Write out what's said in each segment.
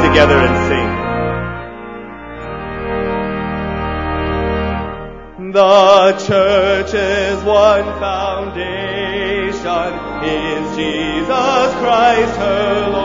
join together and sing. The church is one foundation, is Jesus Christ her Lord.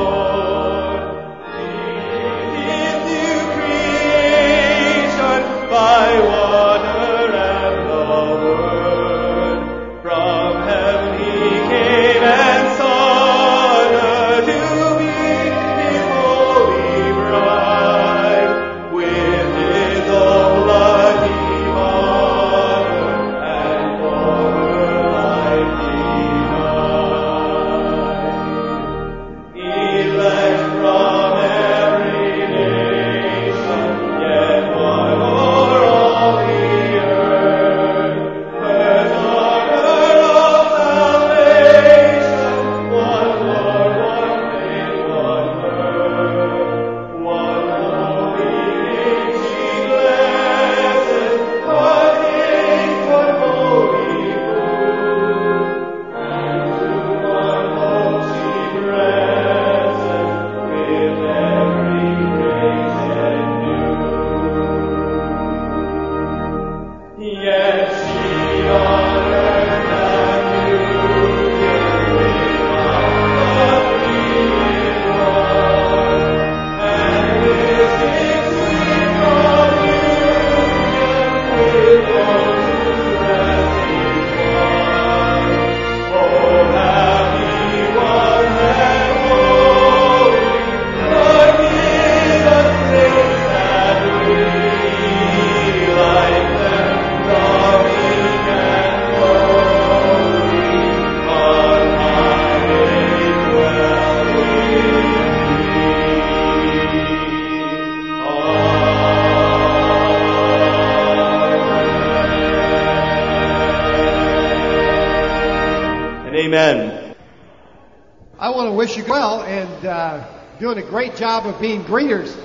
To wish you well and uh, doing a great job of being greeters.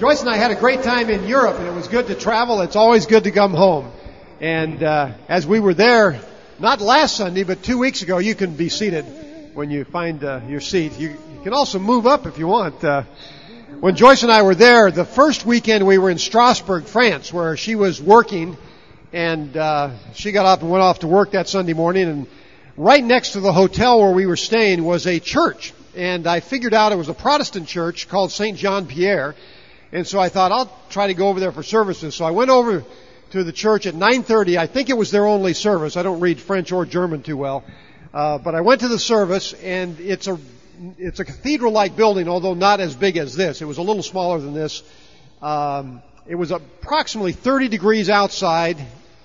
Joyce and I had a great time in Europe, and it was good to travel. It's always good to come home. And uh, as we were there, not last Sunday, but two weeks ago, you can be seated when you find uh, your seat. You, you can also move up if you want. Uh, when Joyce and I were there, the first weekend we were in Strasbourg, France, where she was working, and uh, she got up and went off to work that Sunday morning, and right next to the hotel where we were staying was a church. And I figured out it was a Protestant church called St. John Pierre. And so I thought I'll try to go over there for services. So I went over to the church at 9:30. I think it was their only service. I don't read French or German too well, uh, but I went to the service, and it's a it's a cathedral-like building, although not as big as this. It was a little smaller than this. Um, it was approximately 30 degrees outside.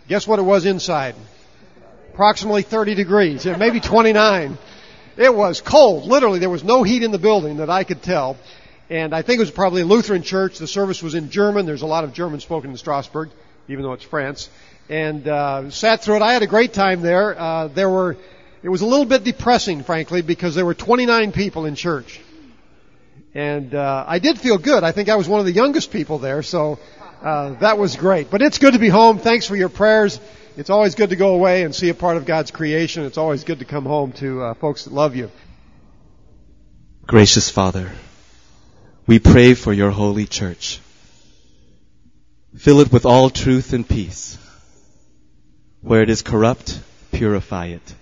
Guess what it was inside? Approximately 30 degrees, maybe 29. It was cold. Literally, there was no heat in the building that I could tell. And I think it was probably a Lutheran church. The service was in German. There's a lot of German spoken in Strasbourg, even though it's France. And uh, sat through it. I had a great time there. Uh, there were, it was a little bit depressing, frankly, because there were 29 people in church. And uh, I did feel good. I think I was one of the youngest people there, so uh, that was great. But it's good to be home. Thanks for your prayers. It's always good to go away and see a part of God's creation. It's always good to come home to uh, folks that love you. Gracious Father, we pray for your holy church. Fill it with all truth and peace. Where it is corrupt, purify it.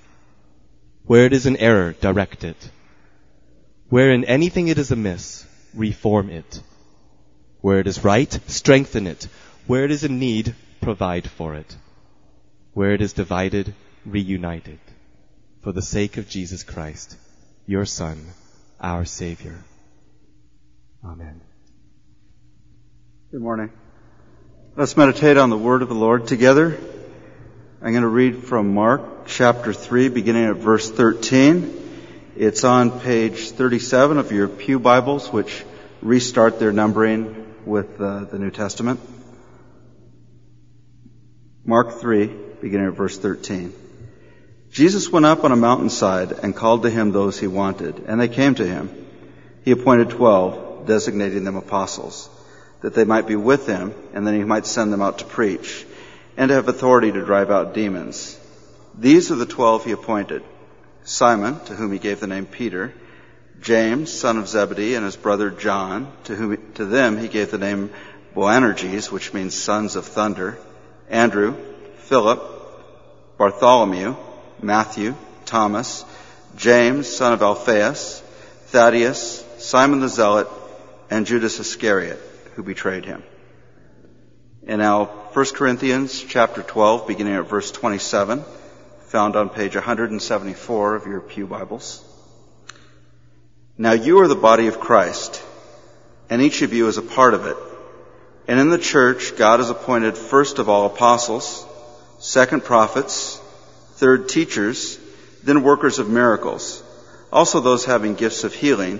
Where it is in error, direct it. Where in anything it is amiss, reform it. Where it is right, strengthen it. Where it is in need, provide for it. Where it is divided, reunite it. For the sake of Jesus Christ, your Son, our Savior. Amen. Good morning. Let's meditate on the word of the Lord together. I'm going to read from Mark chapter 3, beginning at verse 13. It's on page 37 of your Pew Bibles, which restart their numbering with uh, the New Testament. Mark 3, beginning at verse 13. Jesus went up on a mountainside and called to him those he wanted, and they came to him. He appointed twelve, designating them apostles, that they might be with him, and then he might send them out to preach, and to have authority to drive out demons. These are the twelve he appointed. Simon, to whom he gave the name Peter, James, son of Zebedee, and his brother John, to whom to them he gave the name Boanerges, which means sons of thunder, Andrew, Philip, Bartholomew, Matthew, Thomas, James, son of Alphaeus, Thaddeus, Simon the Zealot, and Judas Iscariot, who betrayed him. And now 1 Corinthians chapter 12, beginning at verse 27, found on page 174 of your Pew Bibles. Now you are the body of Christ, and each of you is a part of it. And in the church, God has appointed first of all apostles, second prophets, third teachers, then workers of miracles, also those having gifts of healing,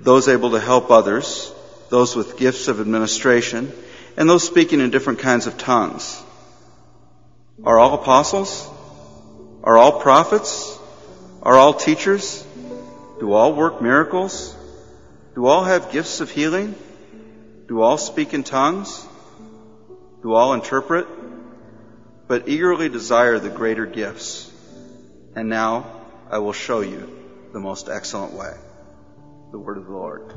those able to help others, those with gifts of administration, and those speaking in different kinds of tongues. Are all apostles? Are all prophets? Are all teachers? Do all work miracles? Do all have gifts of healing? Do all speak in tongues? Do all interpret? But eagerly desire the greater gifts. And now I will show you the most excellent way. The word of the Lord.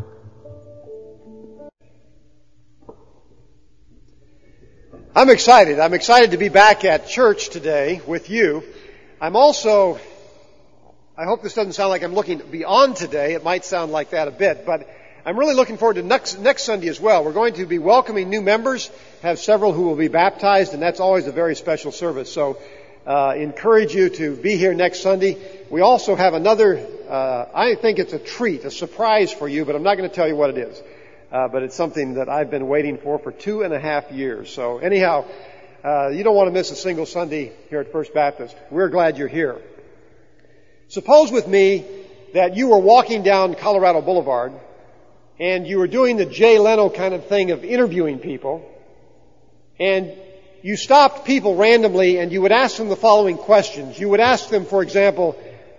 I'm excited. I'm excited to be back at church today with you. I'm also, I hope this doesn't sound like I'm looking beyond today. It might sound like that a bit, but I'm really looking forward to next, next Sunday as well. We're going to be welcoming new members, have several who will be baptized, and that's always a very special service. So, uh, encourage you to be here next Sunday. We also have another, uh, I think it's a treat, a surprise for you, but I'm not going to tell you what it is. Uh, but it's something that I've been waiting for for two and a half years. So anyhow, uh, you don't want to miss a single Sunday here at First Baptist. We're glad you're here. Suppose with me that you were walking down Colorado Boulevard and you were doing the Jay Leno kind of thing of interviewing people, and you stopped people randomly and you would ask them the following questions. You would ask them, for example,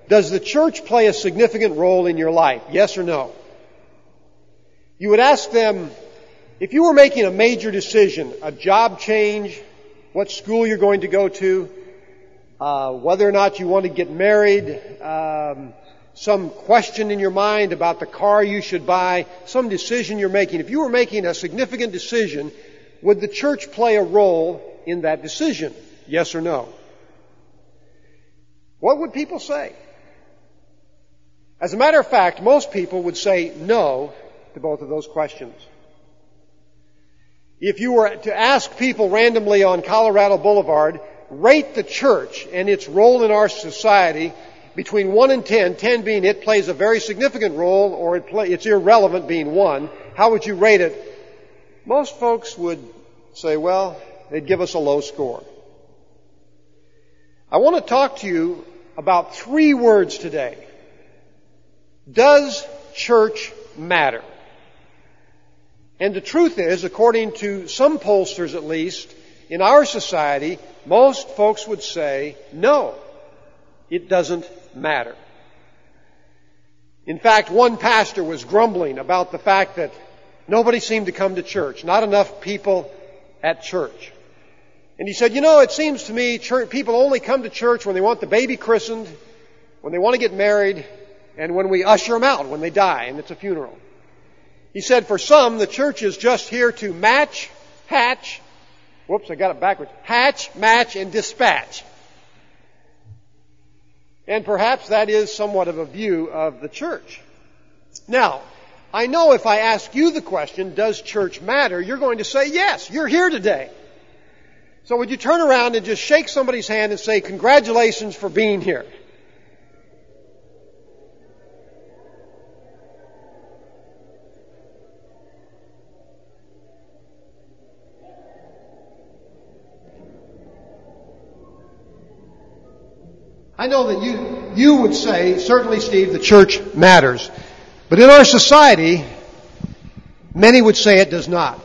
does the church play a significant role in your life? Yes or no? You would ask them, if you were making a major decision, a job change, what school you're going to go to, uh, whether or not you want to get married, um, some question in your mind about the car you should buy, some decision you're making. If you were making a significant decision, would the church play a role in that decision? Yes or no? What would people say? As a matter of fact, most people would say no to both of those questions. If you were to ask people randomly on Colorado Boulevard, rate the church and its role in our society between 1 and 10, 10 being it plays a very significant role or it play, it's irrelevant being 1, how would you rate it? Most folks would say, well, they'd give us a low score. I want to talk to you about three words today. Does church matter? And the truth is, according to some pollsters at least, in our society, most folks would say, no, it doesn't matter. In fact, one pastor was grumbling about the fact that nobody seemed to come to church, not enough people at church. And he said, you know, it seems to me church, people only come to church when they want the baby christened, when they want to get married, and when we usher them out when they die and it's a funeral. He said, for some, the church is just here to match, hatch, whoops, I got it backwards, hatch, match, and dispatch. And perhaps that is somewhat of a view of the church. Now, I know if I ask you the question, does church matter, you're going to say yes, you're here today. So would you turn around and just shake somebody's hand and say, congratulations for being here? I know that you, you would say, certainly Steve, the church matters. But in our society, many would say it does not.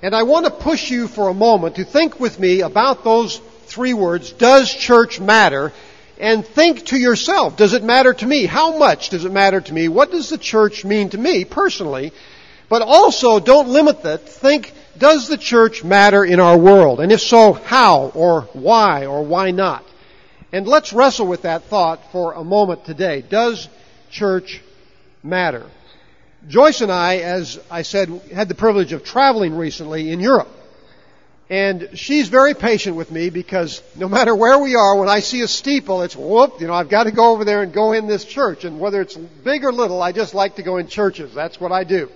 And I want to push you for a moment to think with me about those three words, does church matter? And think to yourself, does it matter to me? How much does it matter to me? What does the church mean to me personally? But also, don't limit that. Think, does the church matter in our world? And if so, how or why or why not? And let's wrestle with that thought for a moment today. Does church matter. Joyce and I, as I said, had the privilege of traveling recently in Europe. And she's very patient with me because no matter where we are, when I see a steeple, it's whoop, you know, I've got to go over there and go in this church. And whether it's big or little, I just like to go in churches. That's what I do.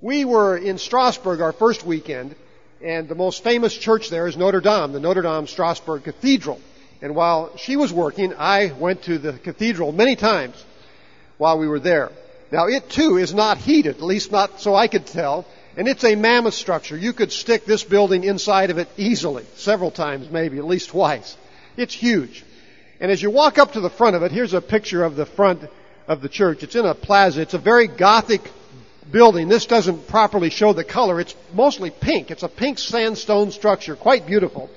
We were in Strasbourg our first weekend, and the most famous church there is Notre Dame, the Notre Dame Strasbourg Cathedral. And while she was working, I went to the cathedral many times while we were there. Now it too is not heated, at least not so I could tell. And it's a mammoth structure. You could stick this building inside of it easily, several times maybe, at least twice. It's huge. And as you walk up to the front of it, here's a picture of the front of the church. It's in a plaza. It's a very gothic building. This doesn't properly show the color. It's mostly pink. It's a pink sandstone structure, quite beautiful.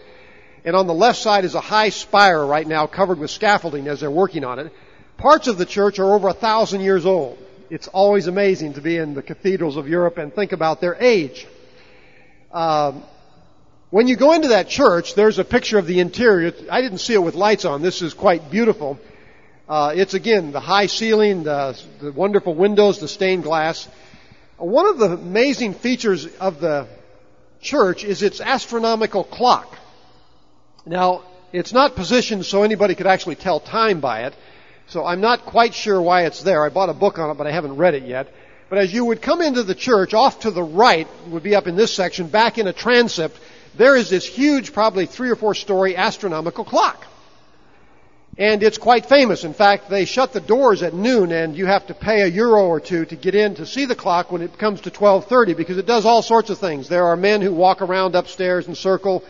And on the left side is a high spire right now covered with scaffolding as they're working on it. Parts of the church are over a thousand years old it's always amazing to be in the cathedrals of Europe and think about their age. Um, when you go into that church, there's a picture of the interior. I didn't see it with lights on. This is quite beautiful. Uh, it's again the high ceiling, the, the wonderful windows, the stained glass. One of the amazing features of the church is its astronomical clock. Now, it's not positioned so anybody could actually tell time by it. So I'm not quite sure why it's there. I bought a book on it, but I haven't read it yet. But as you would come into the church, off to the right would be up in this section, back in a transept, there is this huge, probably three or four story astronomical clock. And it's quite famous. In fact, they shut the doors at noon and you have to pay a euro or two to get in to see the clock when it comes to 12:30 because it does all sorts of things. There are men who walk around upstairs and circle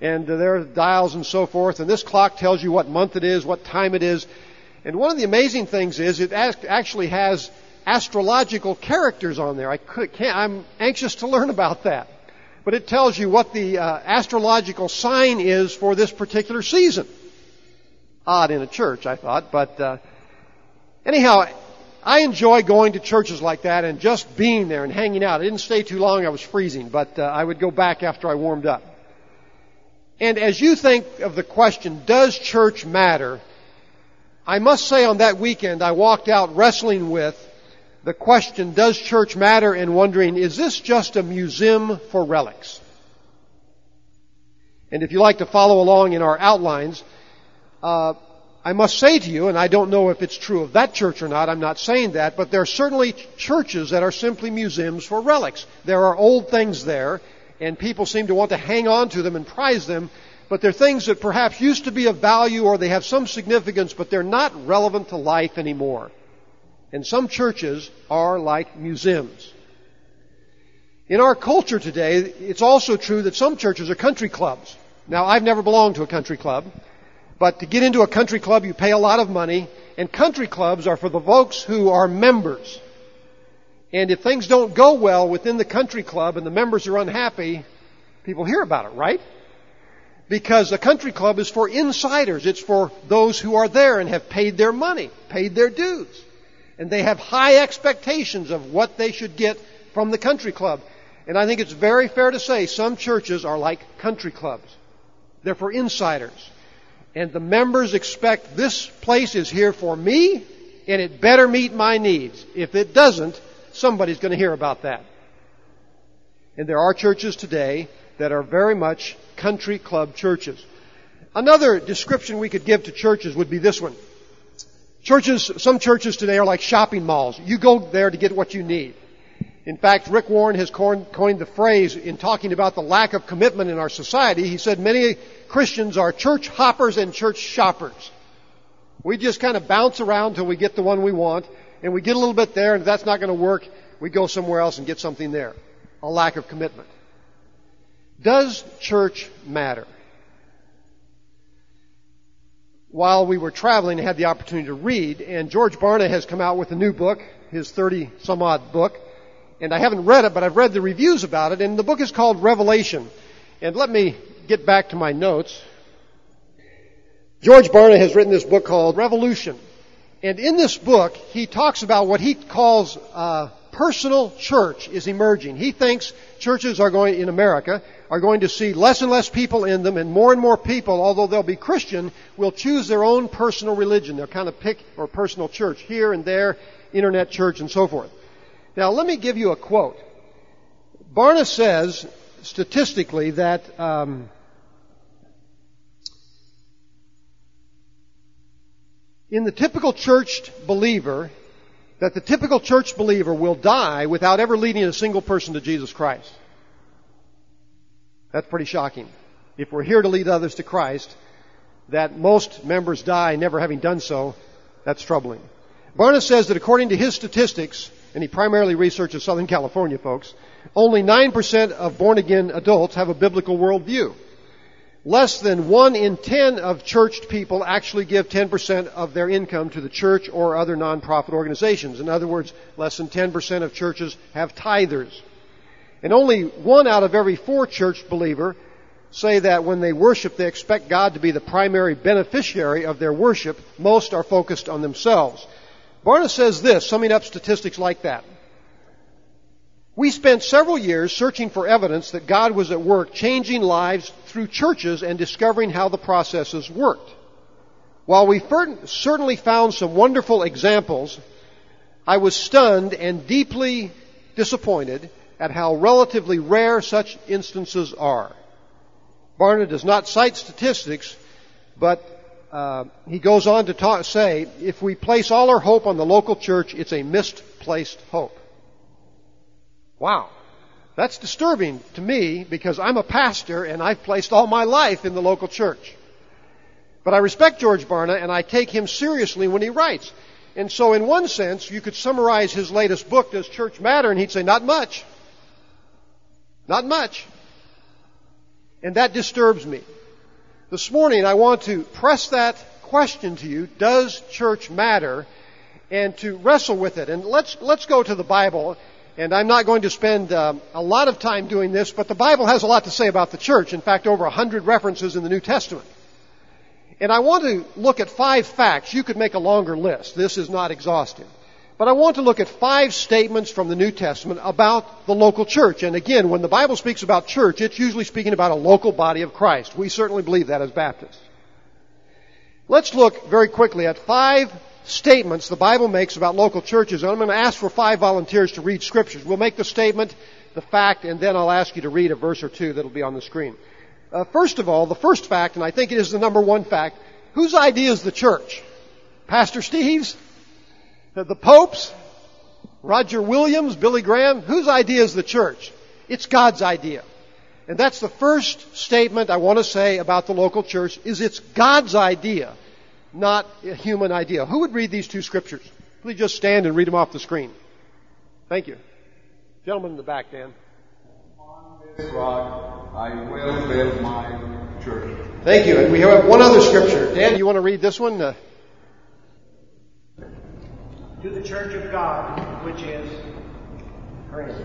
and there are dials and so forth and this clock tells you what month it is, what time it is. And one of the amazing things is it actually has astrological characters on there. I can't, I'm anxious to learn about that. But it tells you what the uh, astrological sign is for this particular season. Odd in a church, I thought. But uh, anyhow, I enjoy going to churches like that and just being there and hanging out. I didn't stay too long. I was freezing, but uh, I would go back after I warmed up. And as you think of the question, does church matter? I must say on that weekend, I walked out wrestling with the question, does church matter? And wondering, is this just a museum for relics? And if you like to follow along in our outlines, uh, I must say to you, and I don't know if it's true of that church or not, I'm not saying that, but there are certainly churches that are simply museums for relics. There are old things there, and people seem to want to hang on to them and prize them, but they're things that perhaps used to be of value or they have some significance, but they're not relevant to life anymore. And some churches are like museums. In our culture today, it's also true that some churches are country clubs. Now, I've never belonged to a country club, but to get into a country club, you pay a lot of money, and country clubs are for the folks who are members. And if things don't go well within the country club and the members are unhappy, people hear about it, right? Because a country club is for insiders. It's for those who are there and have paid their money, paid their dues. And they have high expectations of what they should get from the country club. And I think it's very fair to say some churches are like country clubs. They're for insiders. And the members expect this place is here for me and it better meet my needs. If it doesn't, somebody's going to hear about that. And there are churches today that are very much country club churches. Another description we could give to churches would be this one. Churches, some churches today are like shopping malls. You go there to get what you need. In fact, Rick Warren has coined the phrase in talking about the lack of commitment in our society. He said many Christians are church hoppers and church shoppers. We just kind of bounce around till we get the one we want, and we get a little bit there, and if that's not going to work, we go somewhere else and get something there. A lack of commitment. Does church matter? While we were traveling, I had the opportunity to read, and George Barna has come out with a new book, his 30 some odd book, and I haven't read it, but I've read the reviews about it, and the book is called Revelation. And let me get back to my notes. George Barna has written this book called Revolution. And in this book, he talks about what he calls uh, personal church is emerging. He thinks churches are going, in America, are going to see less and less people in them and more and more people, although they'll be Christian, will choose their own personal religion. They'll kind of pick, or personal church here and there, internet church and so forth. Now, let me give you a quote. Barna says, statistically, that um, in the typical church believer, that the typical church believer will die without ever leading a single person to Jesus Christ. That's pretty shocking. If we're here to lead others to Christ, that most members die never having done so, that's troubling. Barna says that according to his statistics, and he primarily researches Southern California folks, only 9% of born again adults have a biblical worldview. Less than 1 in 10 of churched people actually give 10% of their income to the church or other nonprofit organizations. In other words, less than 10% of churches have tithers. And only one out of every four church believer say that when they worship, they expect God to be the primary beneficiary of their worship. Most are focused on themselves. Barna says this, summing up statistics like that. We spent several years searching for evidence that God was at work changing lives through churches and discovering how the processes worked. While we certainly found some wonderful examples, I was stunned and deeply disappointed at how relatively rare such instances are. Barna does not cite statistics, but uh, he goes on to say, if we place all our hope on the local church, it's a misplaced hope. Wow. That's disturbing to me because I'm a pastor and I've placed all my life in the local church. But I respect George Barna and I take him seriously when he writes. And so in one sense, you could summarize his latest book, Does Church Matter? And he'd say, not much. Not much. And that disturbs me. This morning I want to press that question to you, does church matter? And to wrestle with it. And let's, let's go to the Bible and I'm not going to spend uh, a lot of time doing this, but the Bible has a lot to say about the church. In fact, over a hundred references in the New Testament. And I want to look at five facts. You could make a longer list. This is not exhaustive. But I want to look at five statements from the New Testament about the local church. And again, when the Bible speaks about church, it's usually speaking about a local body of Christ. We certainly believe that as Baptists. Let's look very quickly at five statements the Bible makes about local churches. And I'm going to ask for five volunteers to read scriptures. We'll make the statement, the fact, and then I'll ask you to read a verse or two that'll be on the screen. Uh, first of all, the first fact, and I think it is the number one fact, whose idea is the church? Pastor Steve's? The Pope's? Roger Williams? Billy Graham? Whose idea is the church? It's God's idea. And that's the first statement I want to say about the local church is it's God's idea not a human idea. Who would read these two scriptures? Please just stand and read them off the screen. Thank you. Gentleman in the back, Dan. On this rock I will build my church. Thank you. And we have one other scripture. Dan, you want to read this one? Uh, to the church of God, which is Christ.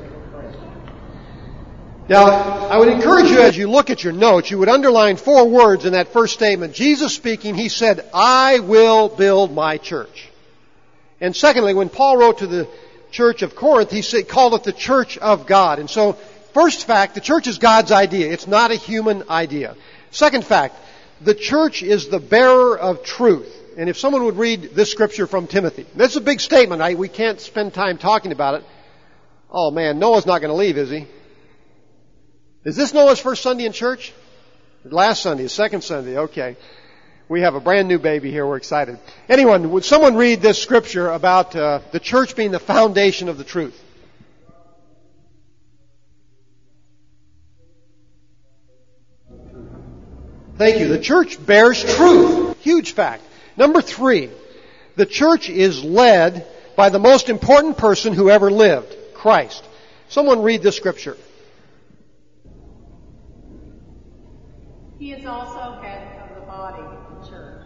Now, I would encourage you as you look at your notes, you would underline four words in that first statement. Jesus speaking, he said, I will build my church. And secondly, when Paul wrote to the church of Corinth, he said, called it the church of God. And so, first fact, the church is God's idea. It's not a human idea. Second fact, the church is the bearer of truth. And if someone would read this scripture from Timothy, that's a big statement. I, we can't spend time talking about it. Oh man, Noah's not going to leave, is he? Is this Noah's first Sunday in church? Last Sunday, second Sunday, okay. We have a brand new baby here, we're excited. Anyone, would someone read this scripture about uh, the church being the foundation of the truth? Thank you. The church bears truth. Huge fact. Number three, the church is led by the most important person who ever lived, Christ. Someone read this scripture. He is also head of the body, the church.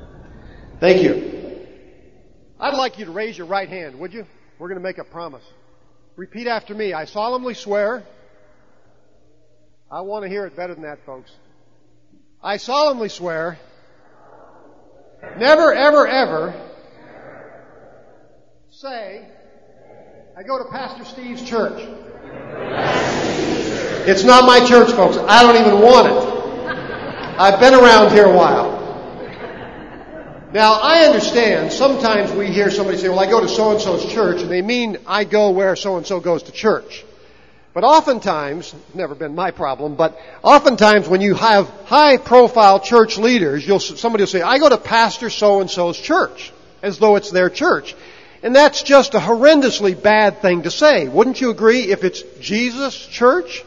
Thank you. I'd like you to raise your right hand, would you? We're going to make a promise. Repeat after me. I solemnly swear. I want to hear it better than that, folks. I solemnly swear never, ever, ever say, I go to Pastor Steve's church. It's not my church, folks. I don't even want it. I've been around here a while. Now, I understand sometimes we hear somebody say, well, I go to so and so's church, and they mean I go where so and so goes to church. But oftentimes, never been my problem, but oftentimes when you have high profile church leaders, you'll, somebody will say, I go to pastor so and so's church, as though it's their church. And that's just a horrendously bad thing to say. Wouldn't you agree if it's Jesus' church?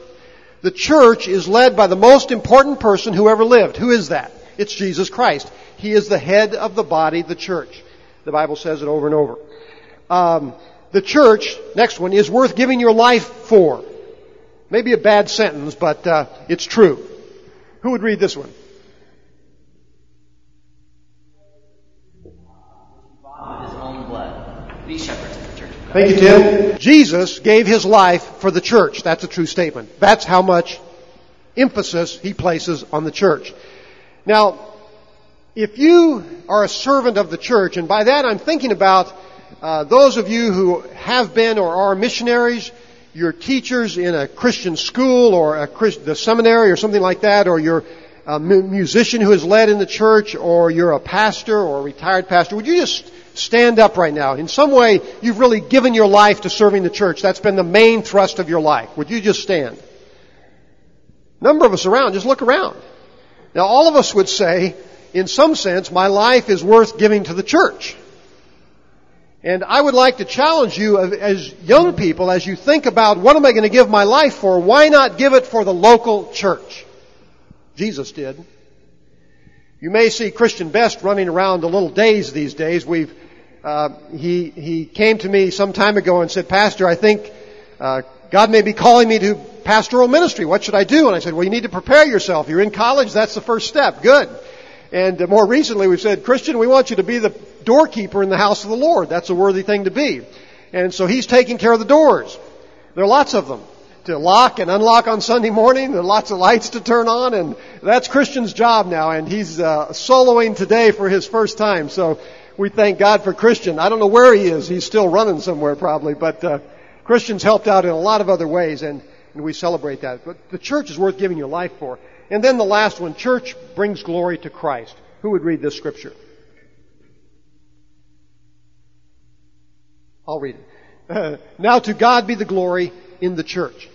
The church is led by the most important person who ever lived. Who is that? It's Jesus Christ. He is the head of the body, the church. The Bible says it over and over. Um, the church, next one, is worth giving your life for. Maybe a bad sentence, but uh, it's true. Who would read this one? his own blood. Be shepherds of the church of God. Thank you, Tim. Jesus gave his life for the church. That's a true statement. That's how much emphasis he places on the church. Now, if you are a servant of the church, and by that I'm thinking about uh, those of you who have been or are missionaries, you're teachers in a Christian school or a Christ, the seminary or something like that, or you're a musician who has led in the church, or you're a pastor or a retired pastor, would you just stand up right now? In some way, you've really given your life to serving the church. That's been the main thrust of your life. Would you just stand? Number of us around, just look around. Now, all of us would say, in some sense, my life is worth giving to the church. And I would like to challenge you as young people, as you think about what am I going to give my life for, why not give it for the local church? Jesus did. You may see Christian Best running around a little dazed these days. We've, uh, he, he came to me some time ago and said, Pastor, I think uh, God may be calling me to pastoral ministry. What should I do? And I said, well, you need to prepare yourself. You're in college. That's the first step. Good. And uh, more recently, we've said, Christian, we want you to be the doorkeeper in the house of the Lord. That's a worthy thing to be. And so he's taking care of the doors. There are lots of them to lock and unlock on Sunday morning. There are lots of lights to turn on, and that's Christian's job now. And he's uh, soloing today for his first time. So we thank God for Christian. I don't know where he is. He's still running somewhere probably, but uh, Christian's helped out in a lot of other ways, and, and we celebrate that. But the church is worth giving your life for. And then the last one, church brings glory to Christ. Who would read this scripture? I'll read it. now to God be the glory in the church.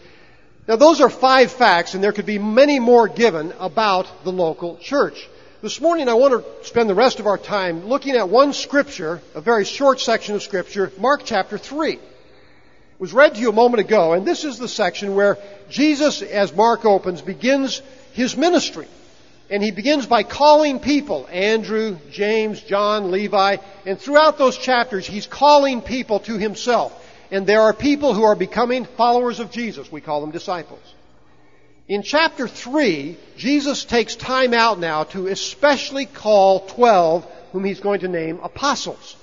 Now those are five facts, and there could be many more given about the local church. This morning I want to spend the rest of our time looking at one scripture, a very short section of scripture, Mark chapter 3. It was read to you a moment ago, and this is the section where Jesus, as Mark opens, begins his ministry. And he begins by calling people, Andrew, James, John, Levi, and throughout those chapters, he's calling people to himself. And there are people who are becoming followers of Jesus. We call them disciples. In chapter 3, Jesus takes time out now to especially call 12 whom he's going to name apostles.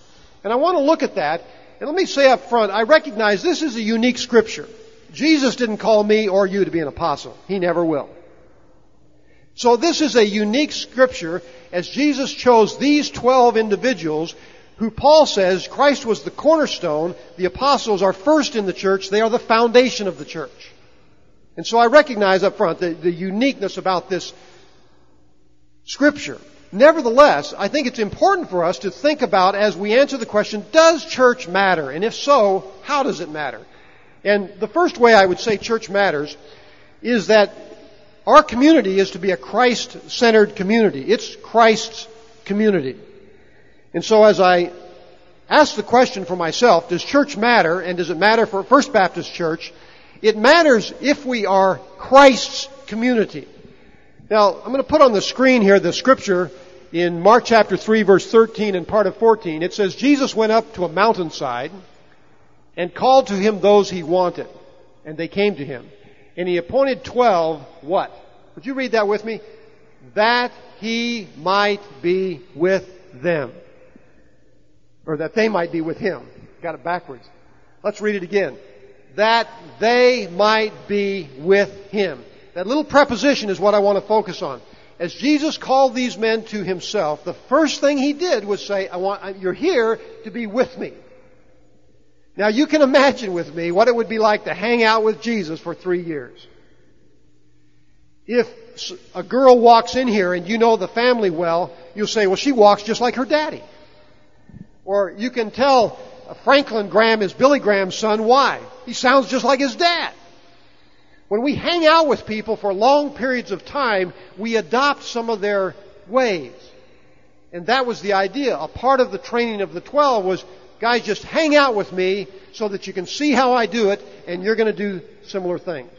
And I want to look at that. And let me say up front, I recognize this is a unique scripture. Jesus didn't call me or you to be an apostle. He never will. So this is a unique scripture as Jesus chose these 12 individuals who Paul says Christ was the cornerstone, the apostles are first in the church, they are the foundation of the church. And so I recognize up front the, the uniqueness about this scripture. Nevertheless, I think it's important for us to think about as we answer the question, does church matter? And if so, how does it matter? And the first way I would say church matters is that our community is to be a Christ-centered community. It's Christ's community. And so as I ask the question for myself, does church matter and does it matter for First Baptist Church? It matters if we are Christ's community. Now, I'm going to put on the screen here the scripture in Mark chapter 3 verse 13 and part of 14. It says, Jesus went up to a mountainside and called to him those he wanted. And they came to him. And he appointed twelve what? Would you read that with me? That he might be with them. Or that they might be with him. Got it backwards. Let's read it again. That they might be with him. That little preposition is what I want to focus on. As Jesus called these men to himself, the first thing he did was say, I want, you're here to be with me. Now you can imagine with me what it would be like to hang out with Jesus for three years. If a girl walks in here and you know the family well, you'll say, well, she walks just like her daddy. Or you can tell Franklin Graham is Billy Graham's son. Why? He sounds just like his dad. When we hang out with people for long periods of time, we adopt some of their ways. And that was the idea. A part of the training of the 12 was, guys, just hang out with me so that you can see how I do it and you're going to do similar things.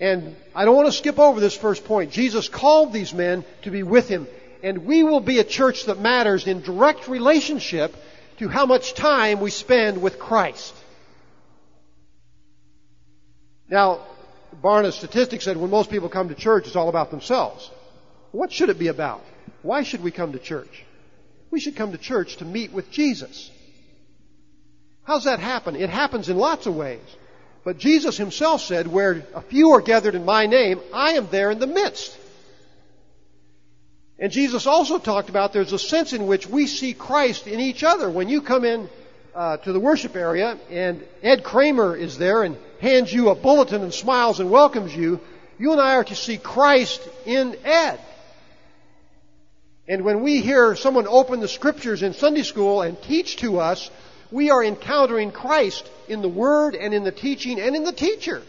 And I don't want to skip over this first point. Jesus called these men to be with him. And we will be a church that matters in direct relationship to how much time we spend with Christ. Now, Barna's statistics said when most people come to church, it's all about themselves. What should it be about? Why should we come to church? We should come to church to meet with Jesus. How's that happen? It happens in lots of ways. But Jesus himself said, where a few are gathered in my name, I am there in the midst. And Jesus also talked about there's a sense in which we see Christ in each other. When you come in uh, to the worship area and Ed Kramer is there and hands you a bulletin and smiles and welcomes you, you and I are to see Christ in Ed. And when we hear someone open the scriptures in Sunday school and teach to us, we are encountering Christ in the Word and in the teaching and in the teacher.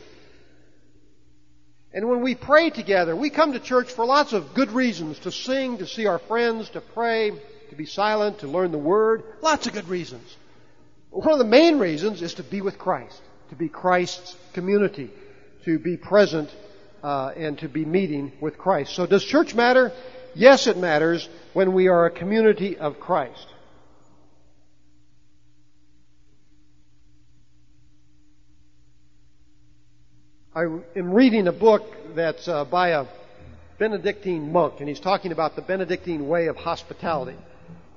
And when we pray together, we come to church for lots of good reasons to sing, to see our friends, to pray, to be silent, to learn the Word. Lots of good reasons. One of the main reasons is to be with Christ, to be Christ's community, to be present uh, and to be meeting with Christ. So does church matter? Yes, it matters when we are a community of Christ. I am reading a book that's uh, by a Benedictine monk, and he's talking about the Benedictine way of hospitality.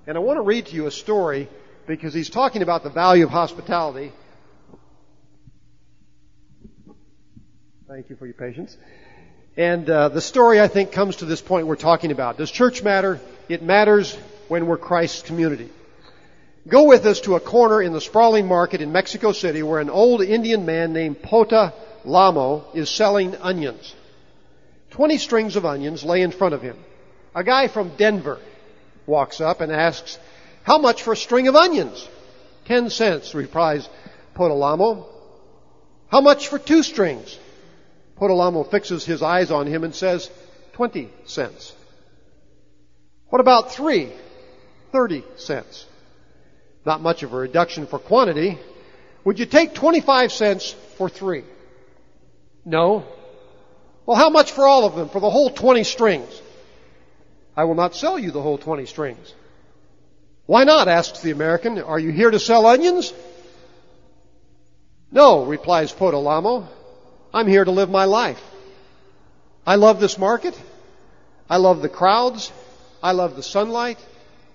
And I want to read to you a story because he's talking about the value of hospitality. Thank you for your patience. And uh, the story, I think, comes to this point we're talking about. Does church matter? It matters when we're Christ's community. Go with us to a corner in the sprawling market in Mexico City where an old Indian man named Pota Lamo is selling onions. Twenty strings of onions lay in front of him. A guy from Denver walks up and asks, How much for a string of onions? Ten cents, replies Potalamo. How much for two strings? Potalamo fixes his eyes on him and says, Twenty cents. What about three? Thirty cents. Not much of a reduction for quantity. Would you take 25 cents for three? No. Well, how much for all of them, for the whole 20 strings? I will not sell you the whole 20 strings. Why not? asks the American. Are you here to sell onions? No, replies Potalamo. I'm here to live my life. I love this market. I love the crowds. I love the sunlight.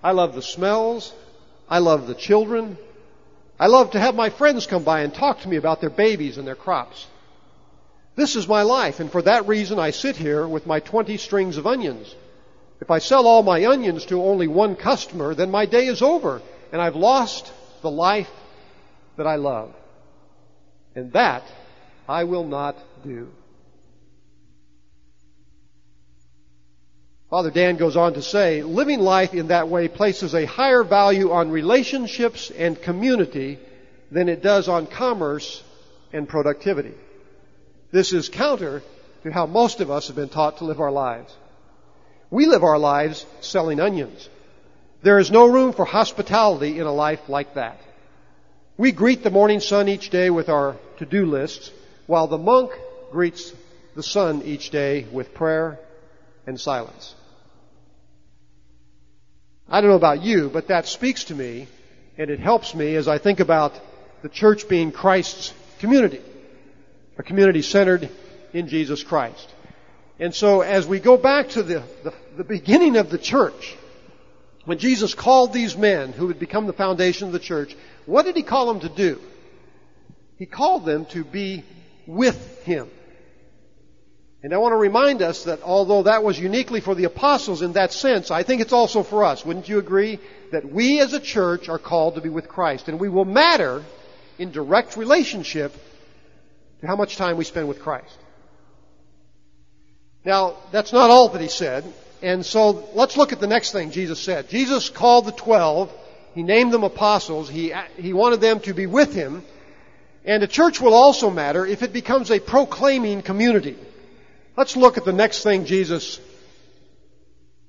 I love the smells. I love the children. I love to have my friends come by and talk to me about their babies and their crops. This is my life, and for that reason I sit here with my 20 strings of onions. If I sell all my onions to only one customer, then my day is over, and I've lost the life that I love. And that I will not do. Father Dan goes on to say, living life in that way places a higher value on relationships and community than it does on commerce and productivity. This is counter to how most of us have been taught to live our lives. We live our lives selling onions. There is no room for hospitality in a life like that. We greet the morning sun each day with our to-do lists, while the monk greets the sun each day with prayer and silence. I don't know about you, but that speaks to me and it helps me as I think about the church being Christ's community a community centered in Jesus Christ. And so as we go back to the, the, the, beginning of the church, when Jesus called these men who would become the foundation of the church, what did he call them to do? He called them to be with him. And I want to remind us that although that was uniquely for the apostles in that sense, I think it's also for us. Wouldn't you agree? That we as a church are called to be with Christ. And we will matter in direct relationship to how much time we spend with Christ. Now, that's not all that he said. And so let's look at the next thing Jesus said. Jesus called the twelve. He named them apostles. He, he wanted them to be with him. And a church will also matter if it becomes a proclaiming community. Let's look at the next thing Jesus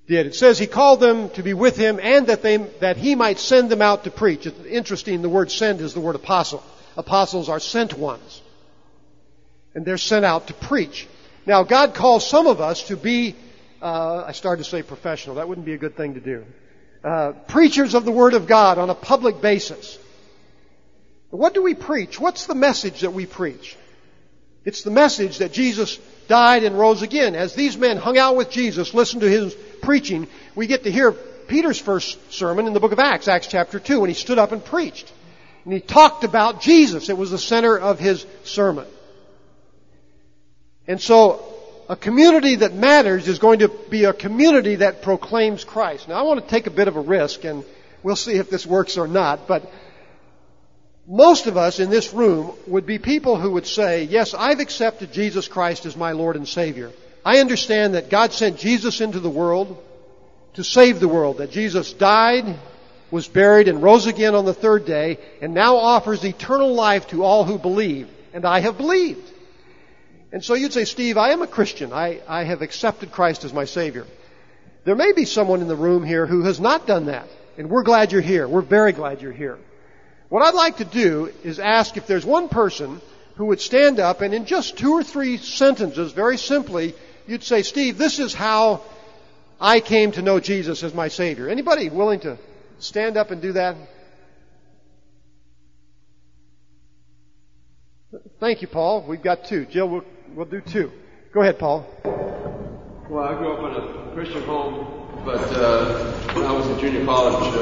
did. It says he called them to be with him and that they, that he might send them out to preach. It's interesting, the word send is the word apostle. Apostles are sent ones. And they're sent out to preach. Now, God calls some of us to be, uh, I started to say professional. That wouldn't be a good thing to do. Uh, preachers of the Word of God on a public basis. What do we preach? What's the message that we preach? It's the message that Jesus died and rose again. As these men hung out with Jesus, listened to his preaching, we get to hear Peter's first sermon in the book of Acts, Acts chapter 2, when he stood up and preached. And he talked about Jesus. It was the center of his sermon. And so, a community that matters is going to be a community that proclaims Christ. Now, I want to take a bit of a risk, and we'll see if this works or not, but most of us in this room would be people who would say, yes, I've accepted Jesus Christ as my Lord and Savior. I understand that God sent Jesus into the world to save the world, that Jesus died, was buried, and rose again on the third day, and now offers eternal life to all who believe. And I have believed. And so you'd say, Steve, I am a Christian. I, I have accepted Christ as my Savior. There may be someone in the room here who has not done that. And we're glad you're here. We're very glad you're here. What I'd like to do is ask if there's one person who would stand up and in just two or three sentences, very simply, you'd say, Steve, this is how I came to know Jesus as my Savior. Anybody willing to stand up and do that? Thank you, Paul. We've got two. Jill, we'll, we'll do two. Go ahead, Paul. Well, I grew up in a Christian home, but uh, when I was in junior college,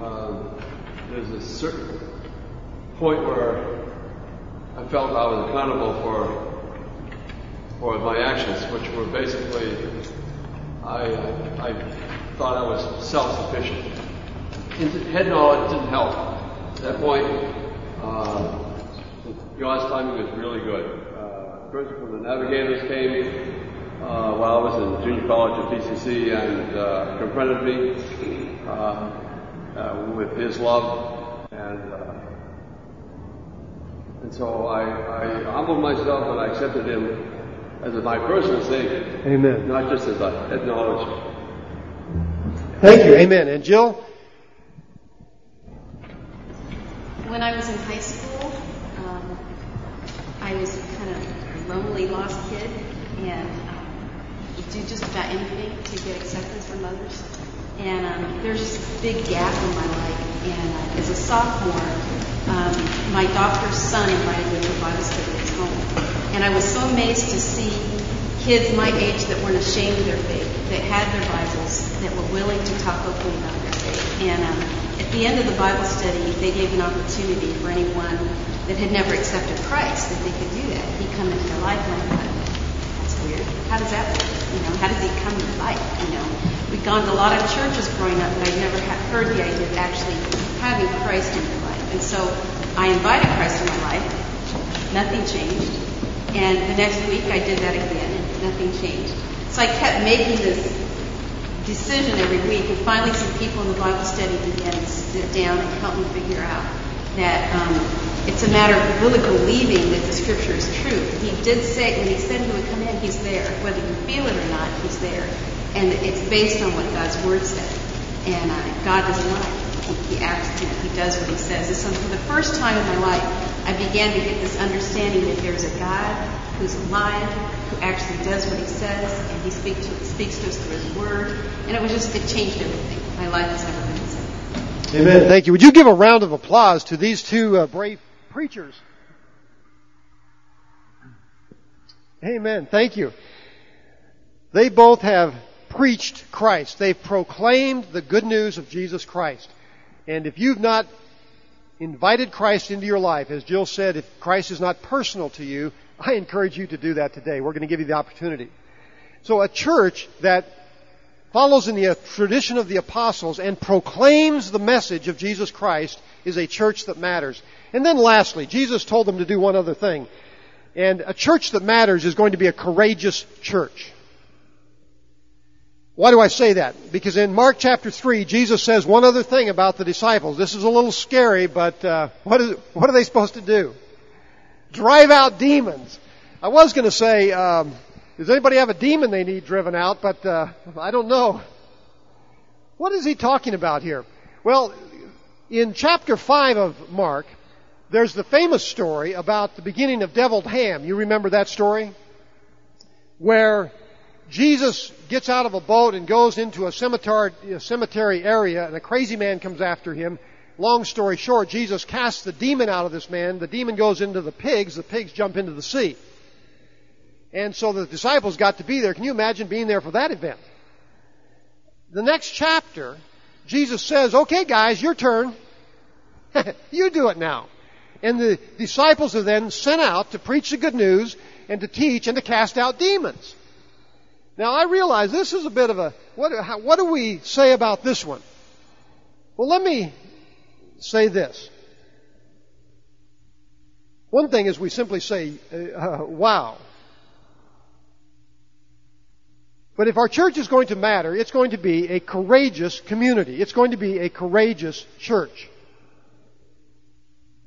uh, uh, there's a certain point where I felt I was accountable for for my actions, which were basically I, I, I thought I was self-sufficient. Head knowledge didn't help. At that point, uh, God's timing was really good. First, when the Navigators came uh, while I was in junior college at PCC and uh, confronted me uh, uh, with His love, and uh, and so I, I humbled myself and I accepted Him as my personal Savior. Amen. Not just as a head knowledge. Thank you. Amen. And Jill? When I was in high school, um, I was kind of a lonely, lost kid, and um, do just about anything to get acceptance from others. And um, there's a big gap in my life. And uh, as a sophomore, um, my doctor's son invited me to Bible study at his home. And I was so amazed to see kids my age that weren't ashamed of their faith, that had their Bibles, that were willing to talk openly about their faith. And um, at the end of the Bible study, they gave an opportunity for anyone that had never accepted Christ that they could do that. He'd come into their life, and I that's weird. How does that work? You know, how does he come into life? You know, we'd gone to a lot of churches growing up, but I'd never had heard the idea of actually having Christ in your life. And so I invited Christ in my life. Nothing changed. And the next week I did that again, and nothing changed. So I kept making this decision every week, and finally some people in the Bible study began to sit down and help me figure out that um, it's a matter of really believing that the Scripture is true. He did say, when he said he would come in, he's there. Whether you feel it or not, he's there. And it's based on what God's Word said. And uh, God doesn't lie. He, he acts, you he does what he says. And so for the first time in my life, I began to get this understanding that there's a God who's alive, who actually does what he says, and he speaks to, speaks to us through his word. And it was just, it changed everything. My life has never been the same. Amen. Thank you. Would you give a round of applause to these two uh, brave preachers? Amen. Thank you. They both have preached Christ. They've proclaimed the good news of Jesus Christ. And if you've not invited Christ into your life, as Jill said, if Christ is not personal to you, I encourage you to do that today. We're going to give you the opportunity. So a church that follows in the tradition of the apostles and proclaims the message of Jesus Christ is a church that matters. And then lastly, Jesus told them to do one other thing. And a church that matters is going to be a courageous church. Why do I say that? Because in Mark chapter 3, Jesus says one other thing about the disciples. This is a little scary, but uh, what, is, what are they supposed to do? Drive out demons. I was going to say, um, does anybody have a demon they need driven out? But uh, I don't know. What is he talking about here? Well, in chapter 5 of Mark, there's the famous story about the beginning of deviled ham. You remember that story? Where Jesus gets out of a boat and goes into a cemetery, a cemetery area and a crazy man comes after him. Long story short, Jesus casts the demon out of this man. The demon goes into the pigs. The pigs jump into the sea. And so the disciples got to be there. Can you imagine being there for that event? The next chapter, Jesus says, okay guys, your turn. you do it now. And the disciples are then sent out to preach the good news and to teach and to cast out demons. Now I realize this is a bit of a, what, how, what do we say about this one? Well, let me say this. One thing is we simply say, uh, wow. But if our church is going to matter, it's going to be a courageous community. It's going to be a courageous church.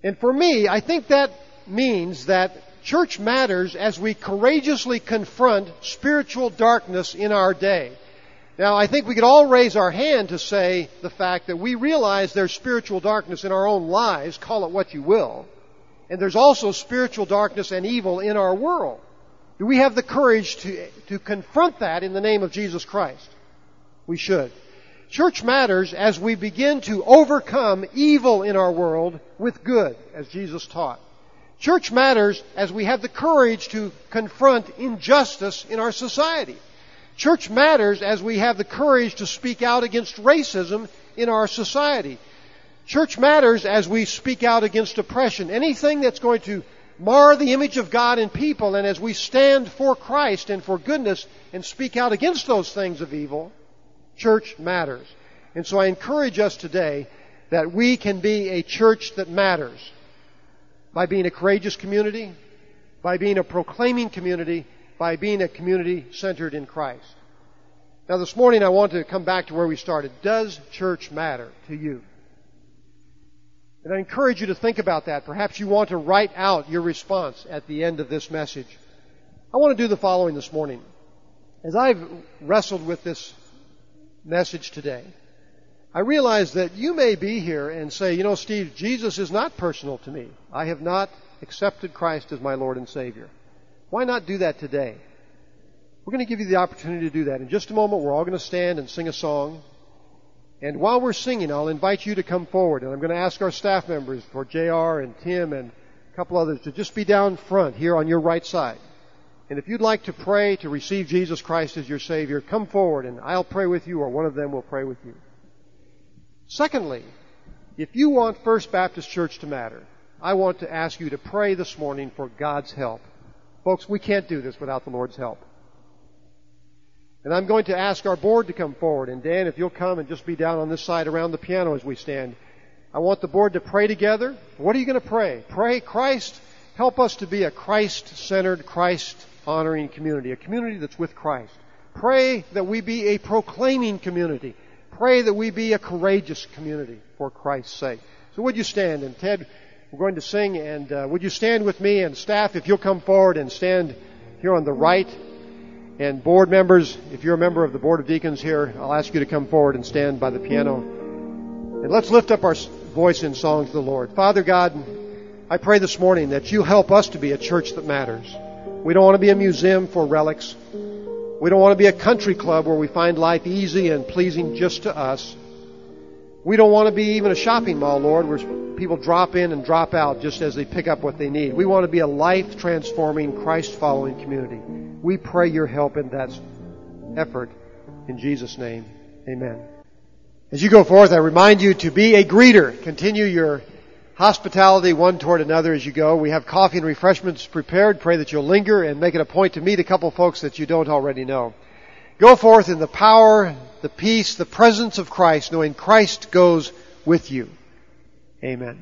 And for me, I think that means that church matters as we courageously confront spiritual darkness in our day. Now, I think we could all raise our hand to say the fact that we realize there's spiritual darkness in our own lives, call it what you will, and there's also spiritual darkness and evil in our world. Do we have the courage to, to confront that in the name of Jesus Christ? We should. Church matters as we begin to overcome evil in our world with good, as Jesus taught. Church matters as we have the courage to confront injustice in our society. Church matters as we have the courage to speak out against racism in our society. Church matters as we speak out against oppression. Anything that's going to mar the image of God in people, and as we stand for Christ and for goodness and speak out against those things of evil, church matters. And so I encourage us today that we can be a church that matters by being a courageous community, by being a proclaiming community, by being a community centered in Christ. Now this morning I want to come back to where we started. Does church matter to you? And I encourage you to think about that. Perhaps you want to write out your response at the end of this message. I want to do the following this morning. As I've wrestled with this message today, I realize that you may be here and say, you know, Steve, Jesus is not personal to me. I have not accepted Christ as my Lord and Savior. Why not do that today? We're going to give you the opportunity to do that. In just a moment, we're all going to stand and sing a song. And while we're singing, I'll invite you to come forward. And I'm going to ask our staff members, for JR and Tim and a couple others, to just be down front here on your right side. And if you'd like to pray to receive Jesus Christ as your Savior, come forward and I'll pray with you or one of them will pray with you. Secondly, if you want First Baptist Church to matter, I want to ask you to pray this morning for God's help. Folks, we can't do this without the Lord's help. And I'm going to ask our board to come forward. And Dan, if you'll come and just be down on this side around the piano as we stand. I want the board to pray together. What are you going to pray? Pray, Christ, help us to be a Christ-centered, Christ-honoring community, a community that's with Christ. Pray that we be a proclaiming community. Pray that we be a courageous community for Christ's sake. So would you stand? And Ted, we're going to sing, and uh, would you stand with me and staff if you'll come forward and stand here on the right. And board members, if you're a member of the Board of Deacons here, I'll ask you to come forward and stand by the piano. And let's lift up our voice in song to the Lord. Father God, I pray this morning that you help us to be a church that matters. We don't want to be a museum for relics. We don't want to be a country club where we find life easy and pleasing just to us. We don't want to be even a shopping mall, Lord, where people drop in and drop out just as they pick up what they need. We want to be a life transforming, Christ following community. We pray your help in that effort. In Jesus' name, amen. As you go forth, I remind you to be a greeter. Continue your hospitality one toward another as you go. We have coffee and refreshments prepared. Pray that you'll linger and make it a point to meet a couple folks that you don't already know. Go forth in the power, the peace, the presence of Christ, knowing Christ goes with you. Amen.